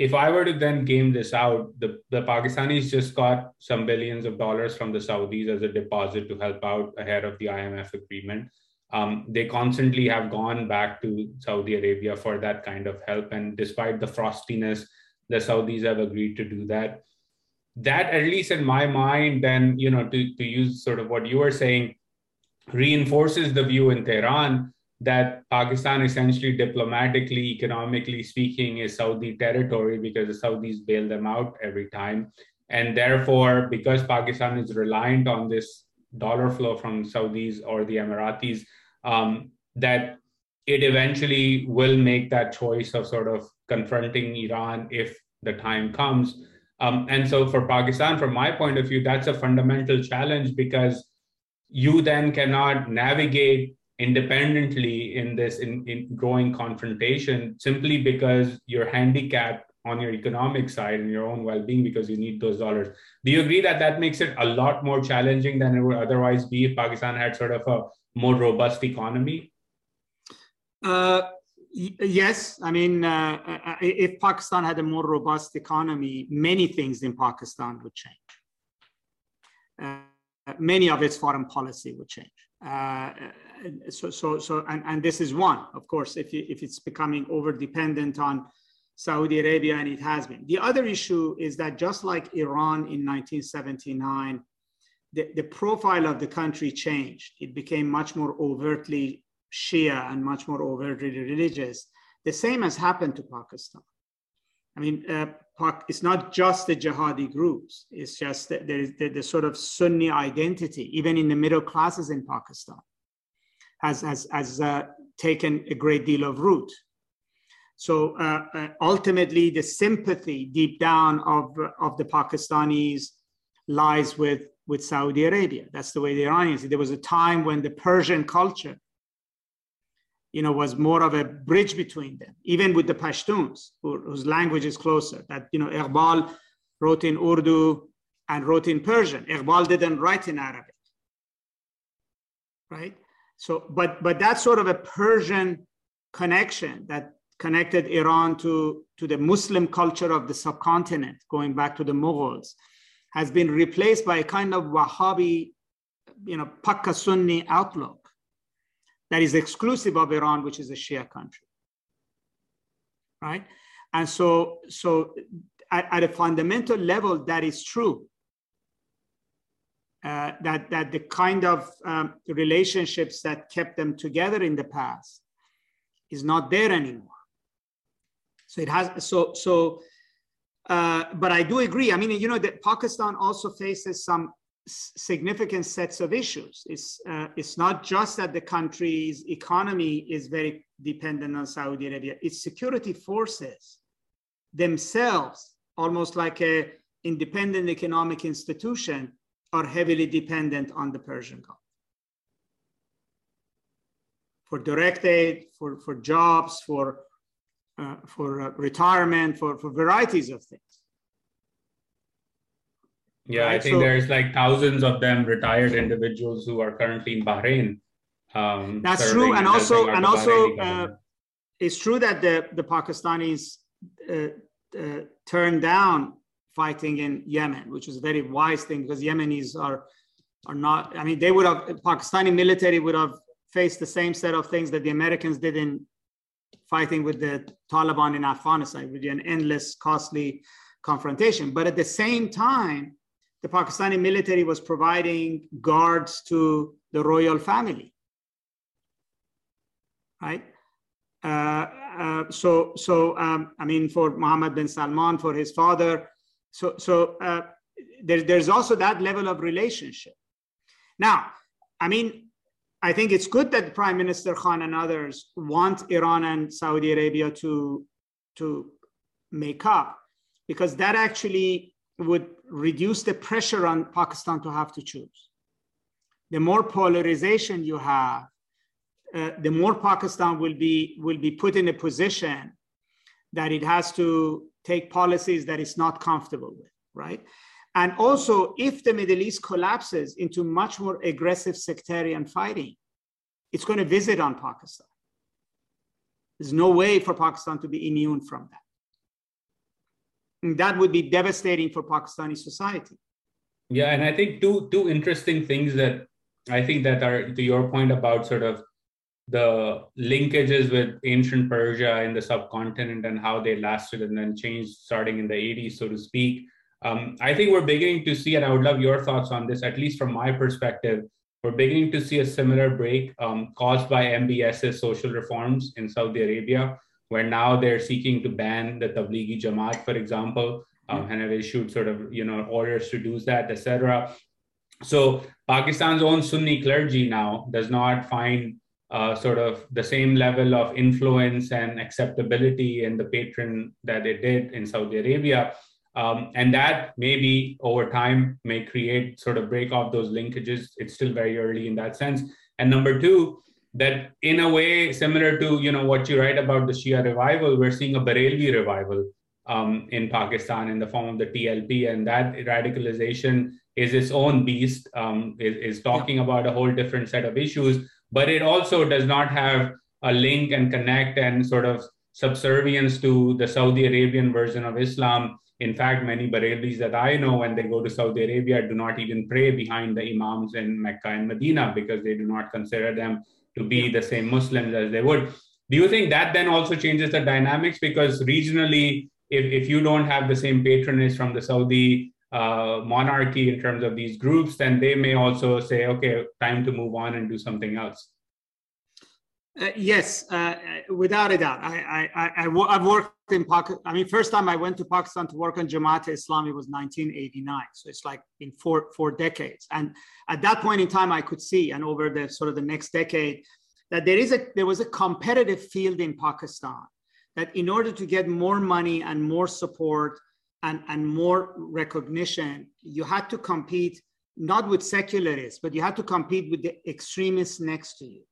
if I were to then game this out, the, the Pakistanis just got some billions of dollars from the Saudis as a deposit to help out ahead of the IMF agreement. Um, they constantly have gone back to Saudi Arabia for that kind of help. And despite the frostiness, the Saudis have agreed to do that. That, at least in my mind, then, you know, to, to use sort of what you were saying, reinforces the view in Tehran that Pakistan essentially diplomatically, economically speaking, is Saudi territory because the Saudis bail them out every time. And therefore, because Pakistan is reliant on this dollar flow from Saudis or the Emiratis, um, that it eventually will make that choice of sort of confronting Iran if the time comes. Um, and so, for Pakistan, from my point of view, that's a fundamental challenge because you then cannot navigate independently in this in, in growing confrontation simply because you're handicapped on your economic side and your own well-being because you need those dollars do you agree that that makes it a lot more challenging than it would otherwise be if pakistan had sort of a more robust economy Uh, yes, I mean, uh, uh, if Pakistan had a more robust economy, many things in Pakistan would change. Uh, many of its foreign policy would change. So, so, so, and, and this is one, of course, if, you, if it's becoming over dependent on Saudi Arabia, and it has been. The other issue is that just like Iran in 1979, the, the profile of the country changed. It became much more overtly Shia and much more overtly religious. The same has happened to Pakistan. I mean, uh, it's not just the jihadi groups. It's just there is the, the, sort of Sunni identity, even in the middle classes in Pakistan, has, has, has uh, taken a great deal of root. So uh, uh ultimately, the sympathy deep down of, of the Pakistanis lies with, with Saudi Arabia. That's the way the Iranians. There was a time when the Persian culture you know, was more of a bridge between them, even with the Pashtuns, whose language is closer. That, you know, Iqbal wrote in Urdu and wrote in Persian. Iqbal didn't write in Arabic, right? So, but but that sort of a Persian connection that connected Iran to, to the Muslim culture of the subcontinent, going back to the Mughals, has been replaced by a kind of Wahhabi, you know, Pakka Sunni outlook that is exclusive of Iran, which is a Shia country. Right? And so, so at, at a fundamental level, that is true. Uh, that, that the kind of um, relationships that kept them together in the past is not there anymore. So it has, so, so, uh, but I do agree. I mean, you know, that Pakistan also faces some significant sets of issues. It's, uh, it's not just that the country's economy is very dependent on Saudi Arabia, its security forces themselves, almost like a independent economic institution, are heavily dependent on the Persian Gulf. For direct aid, for, for jobs, for, uh, for uh, retirement, for, for varieties of things. Yeah, right? I think so, there's like thousands of them retired individuals who are currently in Bahrain. Um, that's true, and also and also uh, it's true that the the Pakistanis uh, uh, turned down fighting in Yemen, which was a very wise thing because Yemenis are are not. I mean, they would have Pakistani military would have faced the same set of things that the Americans did in fighting with the Taliban in Afghanistan. It would be an endless, costly confrontation. But at the same time, the Pakistani military was providing guards to the royal family. Right? Uh, uh, so, so um, I mean, for Mohammed bin Salman, for his father. So, so uh, there, there's also that level of relationship. Now, I mean, I think it's good that Prime Minister Khan and others want Iran and Saudi Arabia to, to make up because that actually would reduce the pressure on Pakistan to have to choose. The more polarization you have, uh, the more Pakistan will be, will be put in a position that it has to take policies that it's not comfortable with, right? And also, if the Middle East collapses into much more aggressive sectarian fighting, it's going to visit on Pakistan. There's no way for Pakistan to be immune from that that would be devastating for Pakistani society. Yeah, and I think two two interesting things that I think that are to your point about sort of the linkages with ancient Persia in the subcontinent and how they lasted and then changed starting in the 80s, so to speak. Um, I think we're beginning to see, and I would love your thoughts on this, at least from my perspective, we're beginning to see a similar break um, caused by MBS's social reforms in Saudi Arabia where now they're seeking to ban the Tablighi Jamaat, for example, um, and have issued sort of you know orders to do that, etc. So Pakistan's own Sunni clergy now does not find uh, sort of the same level of influence and acceptability in the patron that they did in Saudi Arabia. Um, and that maybe over time may create sort of break off those linkages. It's still very early in that sense. And number two, that in a way similar to you know what you write about the Shia revival, we're seeing a Barelvi revival um, in Pakistan in the form of the TLP, and that radicalization is its own beast. Um, is, is talking about a whole different set of issues, but it also does not have a link and connect and sort of subservience to the Saudi Arabian version of Islam. In fact, many Barelvis that I know when they go to Saudi Arabia do not even pray behind the Imams in Mecca and Medina because they do not consider them to be the same Muslims as they would. Do you think that then also changes the dynamics? Because regionally, if, if you don't have the same patronage from the Saudi uh, monarchy in terms of these groups, then they may also say, okay, time to move on and do something else. Uh, yes, uh, uh without a doubt. I, I, I, I, have worked in Pakistan. I mean, first time I went to Pakistan to work on Jamaat Islami was 1989. So it's like in four, four decades. And at that point in time, I could see, and over the sort of the next decade, that there is a there was a competitive field in Pakistan that in order to get more money and more support and, and more recognition, you had to compete not with secularists, but you had to compete with the extremists next to you.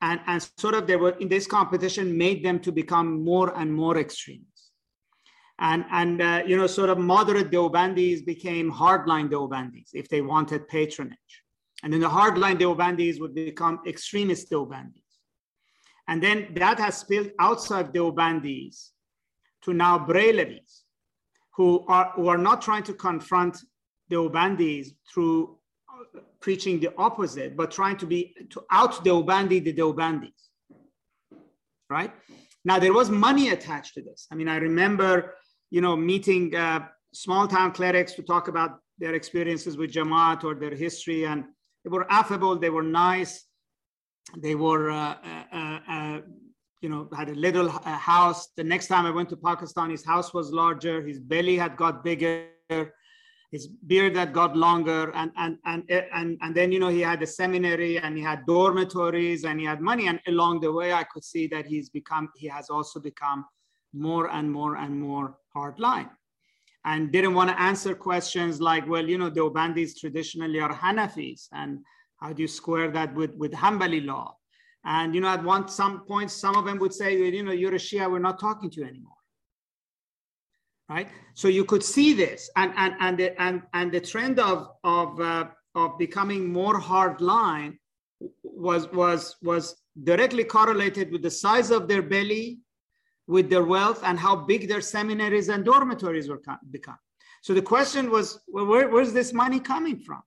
And, and sort of there were in this competition made them to become more and more extremists. And, and uh, you know, sort of moderate Deobandis became hardline Deobandis if they wanted patronage. And then the hardline Deobandis would become extremist Deobandis. And then that has spilled outside Deobandis to now Barelvis, who are, who are not trying to confront the Deobandis through uh, preaching the opposite, but trying to be to out Deobandi the Deobandis. Right? Now there was money attached to this. I mean, I remember, you know, meeting uh, small town clerics to talk about their experiences with Jamaat or their history, and they were affable, they were nice, they were, uh, uh, uh, uh you know, had a little uh, house. The next time I went to Pakistan, his house was larger, his belly had got bigger, his beard had got longer, and and and and and then you know he had a seminary and he had dormitories and he had money. And along the way, I could see that he's become, he has also become more and more and more hardline and didn't want to answer questions like, well, you know, the Obandis traditionally are Hanafis, and how do you square that with, with Hanbali law? And, you know, at one some points, some of them would say, you know, you're a Shia, we're not talking to you anymore. Right? So you could see this, and and and the, and, and the trend of of uh, of becoming more hard line was was was directly correlated with the size of their belly with their wealth and how big their seminaries and dormitories were become. So the question was, well, where, where's this money coming from?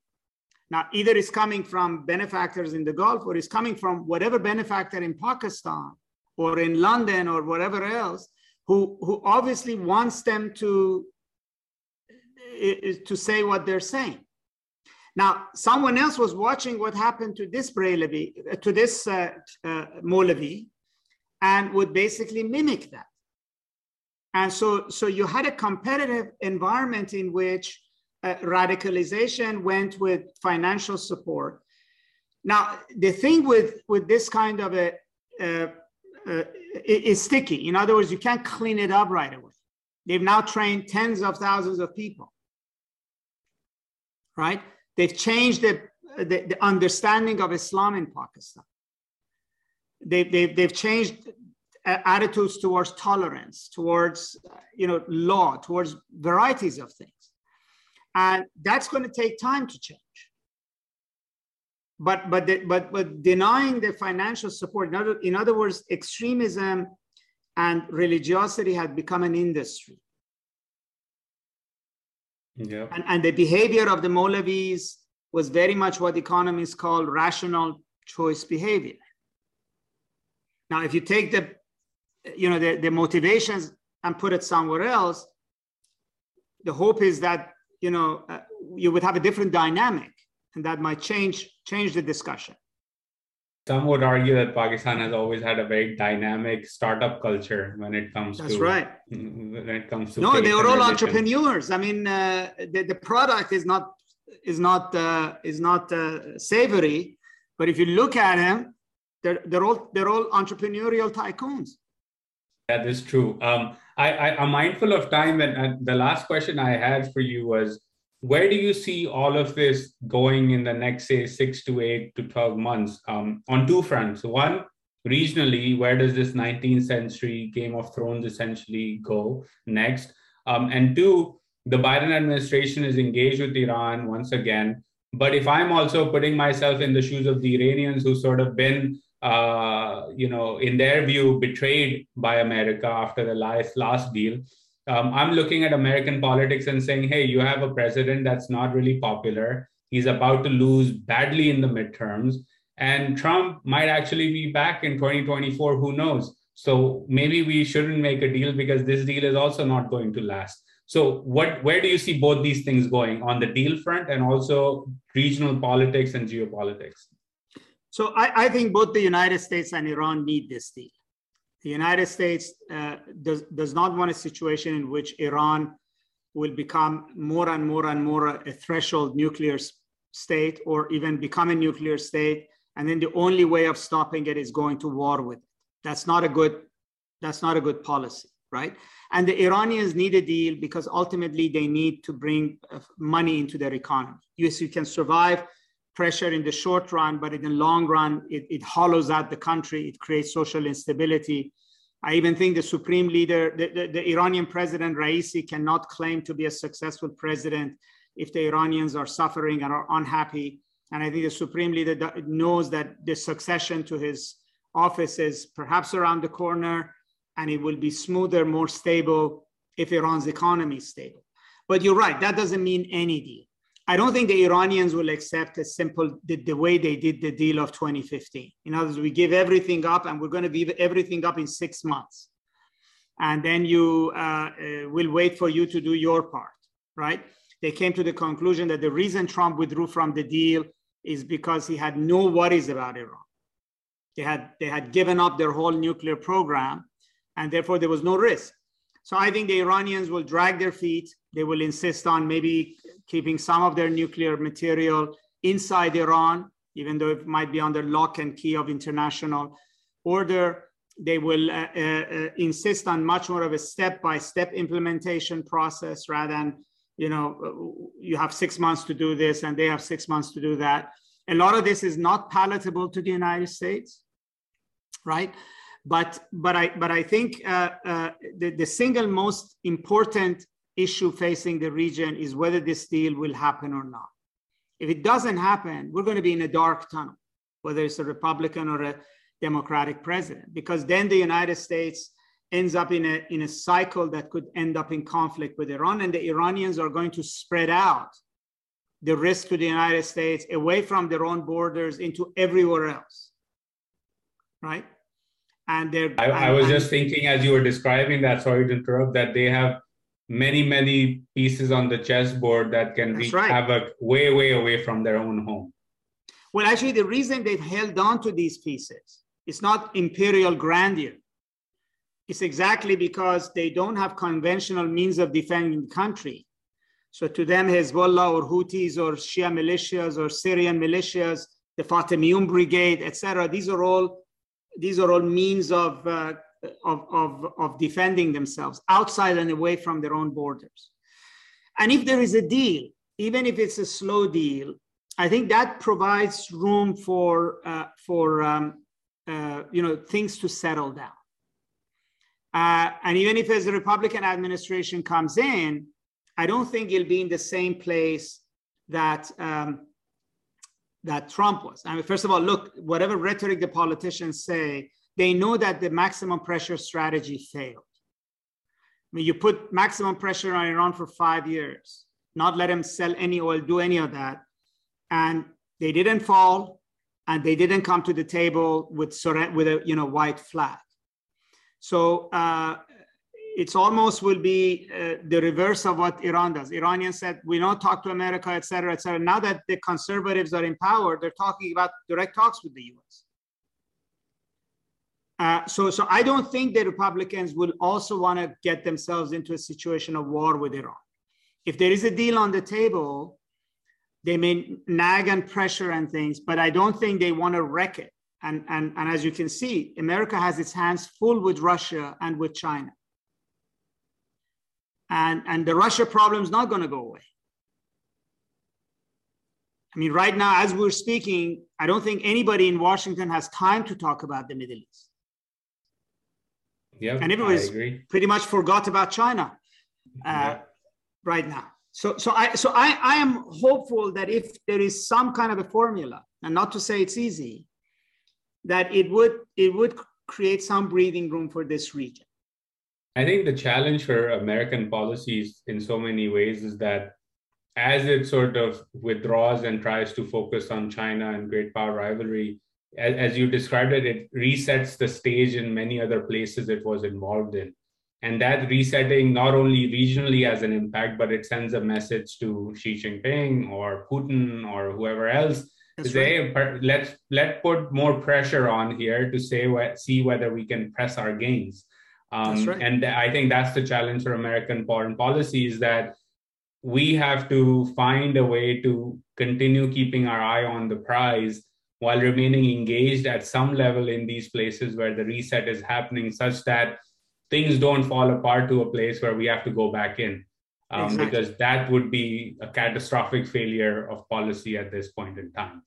Now, either it's coming from benefactors in the Gulf or it's coming from whatever benefactor in Pakistan or in London or whatever else who, who obviously wants them to, to say what they're saying. Now, someone else was watching what happened to this Barelvi, to this uh, uh, and would basically mimic that. And so, so you had a competitive environment in which uh, radicalization went with financial support. Now, the thing with, with this kind of a, uh, uh, is sticky. In other words, you can't clean it up right away. They've now trained tens of thousands of people, right? They've changed the, the, the understanding of Islam in Pakistan they've, they've, they've changed attitudes towards tolerance, towards you know law, towards varieties of things, and that's going to take time to change. But but the, but but denying the financial support, in other, in other words, extremism and religiosity had become an industry. Yeah. And, and the behavior of the Molavis was very much what economists call rational choice behavior. Now, if you take the, you know, the, the motivations and put it somewhere else, the hope is that, you know, uh, you would have a different dynamic and that might change, change the discussion. Some would argue that Pakistan has always had a very dynamic startup culture when it comes That's to That's right. When it comes to no, they are all entrepreneurs. I mean, uh, the, the product is not is not uh, is not uh, savory, but if you look at them, they're, they're all they're all entrepreneurial tycoons. That is true. Um, I, am mindful of time, and, and the last question I had for you was, where do you see all of this going in the next, say, six to eight to twelve months? Um, on two fronts. One, regionally, where does this 19th century Game of Thrones essentially go next? Um, and two, the Biden administration is engaged with Iran once again. But if I'm also putting myself in the shoes of the Iranians who sort of been uh, you know, in their view, betrayed by America after the last last deal. Um, I'm looking at American politics and saying, hey, you have a president that's not really popular. He's about to lose badly in the midterms. And Trump might actually be back in 2024. Who knows? So maybe we shouldn't make a deal because this deal is also not going to last. So what where do you see both these things going on the deal front and also regional politics and geopolitics? So I, I think both the United States and Iran need this deal. The United States uh, does, does not want a situation in which Iran will become more and more and more a, a threshold nuclear state or even become a nuclear state. And then the only way of stopping it is going to war with it. That's not a good, that's not a good policy, right? And the Iranians need a deal because ultimately they need to bring uh, money into their economy. Yes, you can survive pressure in the short run, but in the long run, it, it hollows out the country. It creates social instability. I even think the supreme leader, the, the, the, Iranian president Raisi, cannot claim to be a successful president if the Iranians are suffering and are unhappy. And I think the supreme leader knows that the succession to his office is perhaps around the corner and it will be smoother, more stable if Iran's economy is stable. But you're right, that doesn't mean any deal. I don't think the Iranians will accept a simple the, the, way they did the deal of 2015. In other words, we give everything up and we're going to give everything up in six months. And then you uh, uh, will wait for you to do your part, right? They came to the conclusion that the reason Trump withdrew from the deal is because he had no worries about Iran. They had, they had given up their whole nuclear program, and therefore there was no risk. So I think the Iranians will drag their feet. They will insist on maybe keeping some of their nuclear material inside Iran, even though it might be under lock and key of international order. They will uh, uh, uh insist on much more of a step-by-step implementation process rather than, you know, you have six months to do this and they have six months to do that. A lot of this is not palatable to the United States, right? But but I but I think uh, uh, the, the single most important issue facing the region is whether this deal will happen or not. If it doesn't happen, we're going to be in a dark tunnel, whether it's a Republican or a Democratic president, because then the United States ends up in a, in a cycle that could end up in conflict with Iran, and the Iranians are going to spread out the risk to the United States away from their own borders into everywhere else. Right? And they're. I, I was and, just thinking as you were describing that, sorry to interrupt, that they have many many pieces on the chessboard that can be right. havoc way way away from their own home well actually the reason they've held on to these pieces is not imperial grandeur it's exactly because they don't have conventional means of defending the country so to them hezbollah or houthis or shia militias or syrian militias the fatimiyun brigade etc these are all these are all means of uh, of, of, of defending themselves outside and away from their own borders. And if there is a deal, even if it's a slow deal, I think that provides room for, uh, for um, uh, you know, things to settle down. Uh, and even if as a Republican administration comes in, I don't think it'll be in the same place that um, that Trump was. I mean, first of all, look, whatever rhetoric the politicians say, they know that the maximum pressure strategy failed. I mean, you put maximum pressure on Iran for five years, not let them sell any oil, do any of that. And they didn't fall and they didn't come to the table with, with a you know, white flag. So uh, it's almost will be uh, the reverse of what Iran does. Iranians said, we don't talk to America, et cetera, et cetera. Now that the conservatives are in power, they're talking about direct talks with the US. Uh, so, so I don't think the Republicans will also want to get themselves into a situation of war with Iran. If there is a deal on the table, they may nag and pressure and things, but I don't think they want to wreck it. And, and, and as you can see, America has its hands full with Russia and with China. And, and the Russia problem is not going to go away. I mean, right now, as we're speaking, I don't think anybody in Washington has time to talk about the Middle East. Yeah, and everybody's pretty much forgot about China uh, right now. So, so I, so I, I am hopeful that if there is some kind of a formula, and not to say it's easy, that it would it would create some breathing room for this region. I think the challenge for American policies in so many ways is that as it sort of withdraws and tries to focus on China and great power rivalry, as, as you described it, it resets the stage in many other places it was involved in. And that resetting not only regionally has an impact, but it sends a message to Xi Jinping or Putin or whoever else That's to say, right. let's let put more pressure on here to say see whether we can press our gains. Um, right. And I think that's the challenge for American foreign policy is that we have to find a way to continue keeping our eye on the prize while remaining engaged at some level in these places where the reset is happening such that things don't fall apart to a place where we have to go back in. Um, exactly. because that would be a catastrophic failure of policy at this point in time.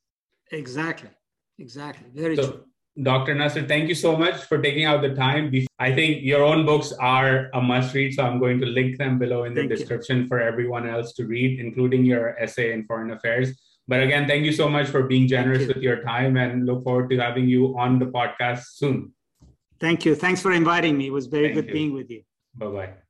Exactly. Exactly. Very so, true Dr. Nasr, thank you so much for taking out the time. I think your own books are a must read, so I'm going to link them below in the thank description you. for everyone else to read, including your essay in foreign affairs. But again, thank you so much for being generous you. with your time and look forward to having you on the podcast soon. Thank you. Thanks for inviting me. It was very thank good you. being with you. Bye bye.